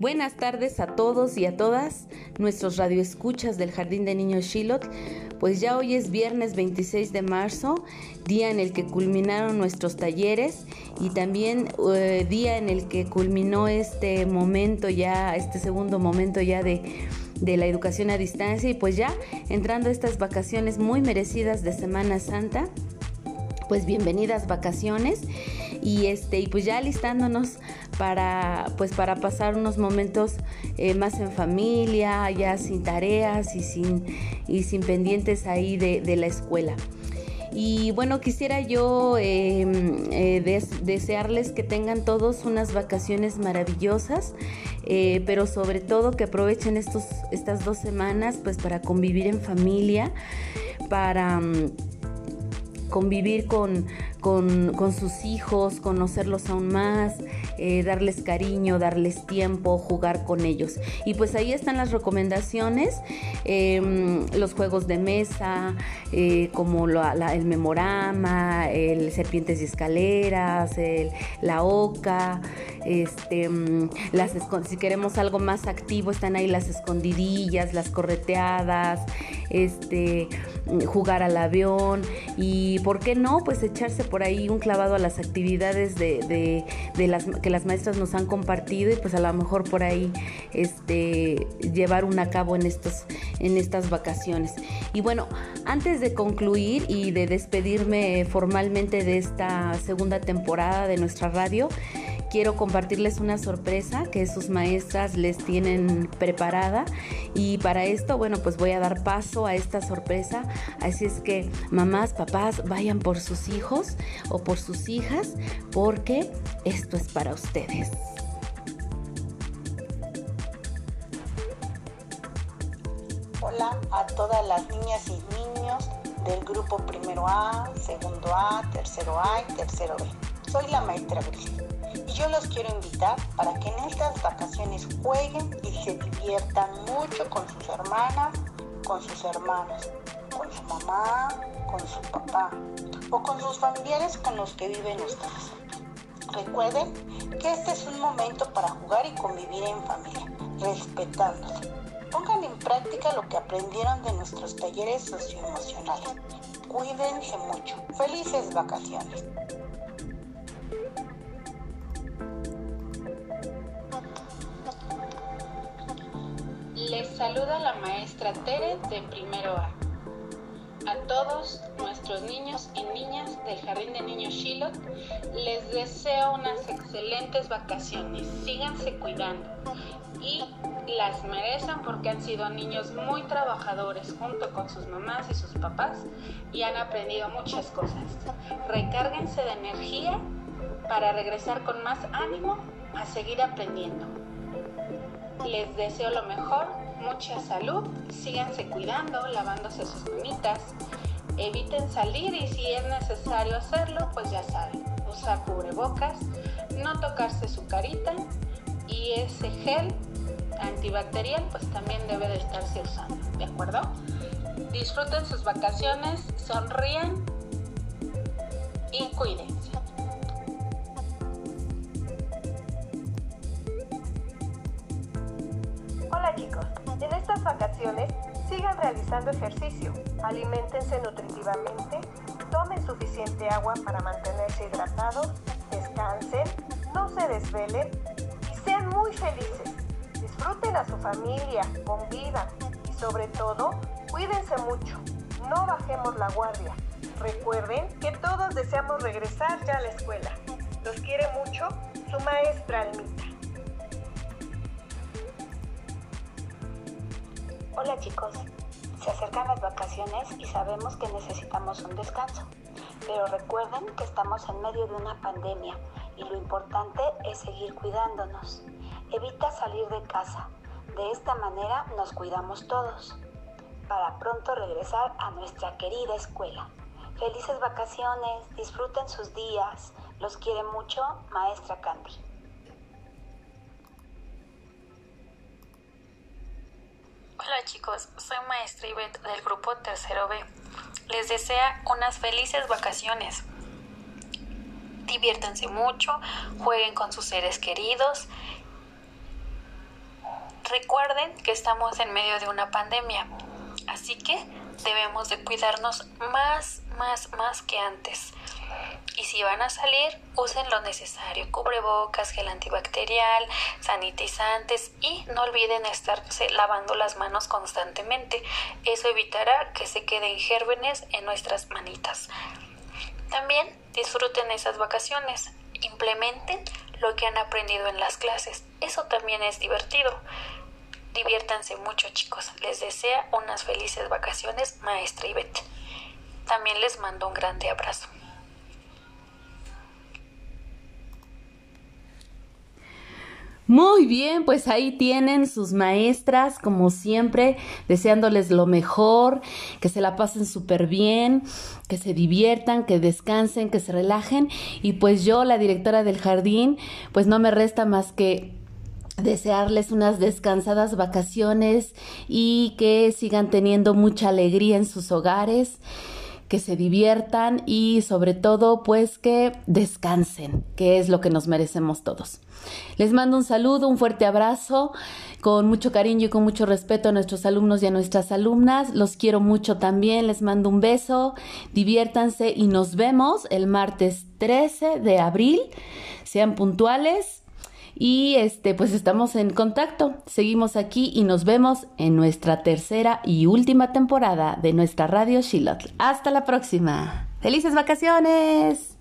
Buenas tardes a todos y a todas nuestros radioescuchas del Jardín de Niños Shilot. Pues ya hoy es viernes 26 de marzo, día en el que culminaron nuestros talleres y también eh, día en el que culminó este momento ya, este segundo momento ya de, de la educación a distancia y pues ya entrando a estas vacaciones muy merecidas de Semana Santa pues bienvenidas vacaciones y este y pues ya listándonos para pues para pasar unos momentos eh, más en familia ya sin tareas y sin y sin pendientes ahí de, la escuela. Y bueno quisiera yo em, eh, desearles que tengan todos unas vacaciones maravillosas eh, pero sobre todo que aprovechen estos estas dos semanas pues para convivir en familia para mm, convivir con, con, sus hijos, conocerlos aún más, eh, darles cariño, darles tiempo, jugar con ellos. Y pues ahí están las recomendaciones, em, los juegos de mesa, eh, como el memorama, el serpientes y escaleras, la oca, este, mm, las, si queremos algo más activo, están ahí las escondidillas, las correteadas, este, jugar al avión y, ¿por qué no? Pues echarse por ahí un clavado a las actividades de, las, que las maestras nos han compartido y pues a lo mejor por ahí este, llevar un a cabo en, estos, en estas vacaciones. Y bueno, antes de concluir y de despedirme formalmente de esta segunda temporada de nuestra radio, quiero compartirles una sorpresa que sus maestras les tienen preparada y para esto, bueno, pues voy a dar paso a esta sorpresa. Así es que mamás, papás, vayan por sus hijos o por sus hijas porque esto es para ustedes. Hola a todas las niñas y niños del grupo primero A, segundo A, tercero A y tercero B. Soy la maestra Gris y yo los quiero invitar para que en estas vacaciones jueguen y se diviertan mucho con sus hermanas, con sus hermanos, con su mamá, con su papá o con sus familiares con los que viven ustedes. Recuerden que este es un momento para jugar y convivir en familia, respetándose. Pongan en práctica lo que aprendieron de nuestros talleres socioemocionales. Cuídense mucho. Felices vacaciones. Saluda la maestra Tere de primero A. A todos nuestros niños y niñas del Jardín de Niños Shilot les deseo unas excelentes vacaciones. Síganse cuidando y las merecen porque han sido niños muy trabajadores junto con sus mamás y sus papás y han aprendido muchas cosas. Recárguense de energía para regresar con más ánimo a seguir aprendiendo. Les deseo lo mejor, mucha salud, síganse cuidando, lavándose sus manitas, eviten salir y si es necesario hacerlo, pues ya saben, usar cubrebocas, no tocarse su carita y ese gel antibacterial pues también debe de estarse usando, ¿de acuerdo? Disfruten sus vacaciones, sonríen y cuídense. chicos, en estas vacaciones sigan realizando ejercicio, alimentense nutritivamente, tomen suficiente agua para mantenerse hidratados, descansen, no se desvelen y sean muy felices. Disfruten a su familia, convivan y sobre todo, cuídense mucho. No bajemos la guardia. Recuerden que todos deseamos regresar ya a la escuela. Los quiere mucho su maestra Almita. Hola chicos, se acercan las vacaciones y sabemos que necesitamos un descanso, pero recuerden que estamos en medio de una pandemia y lo importante es seguir cuidándonos. Evita salir de casa, de esta manera nos cuidamos todos, para pronto regresar a nuestra querida escuela. Felices vacaciones, disfruten sus días, los quiere mucho maestra Candy. Hola chicos, soy maestra Ivette del grupo Tercero B. Les desea unas felices vacaciones. Diviértanse mucho, jueguen con sus seres queridos Recuerden que estamos en medio de una pandemia, así que debemos de cuidarnos más, más, más que antes. Y si van a salir, usen lo necesario, cubrebocas, gel antibacterial, sanitizantes y no olviden estarse lavando las manos constantemente. Eso evitará que se queden gérmenes en nuestras manitas. También disfruten esas vacaciones, implementen lo que han aprendido en las clases. Eso también es divertido. Diviértanse mucho chicos. Les desea unas felices vacaciones, maestra Ivette. También les mando un grande abrazo. Muy bien, pues ahí tienen sus maestras, como siempre, deseándoles lo mejor, que se la pasen súper bien, que se diviertan, que descansen, que se relajen. Y pues yo, la directora del jardín, pues no me resta más que desearles unas descansadas vacaciones y que sigan teniendo mucha alegría en sus hogares que se diviertan y sobre todo pues que descansen, que es lo que nos merecemos todos. Les mando un saludo, un fuerte abrazo, con mucho cariño y con mucho respeto a nuestros alumnos y a nuestras alumnas. Los quiero mucho también, les mando un beso, diviértanse y nos vemos el martes 13 de abril. Sean puntuales y este, pues estamos en contacto. Seguimos aquí y nos vemos en nuestra tercera y última temporada de nuestra radio Shilot. Hasta la próxima. ¡Felices vacaciones!